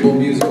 show music.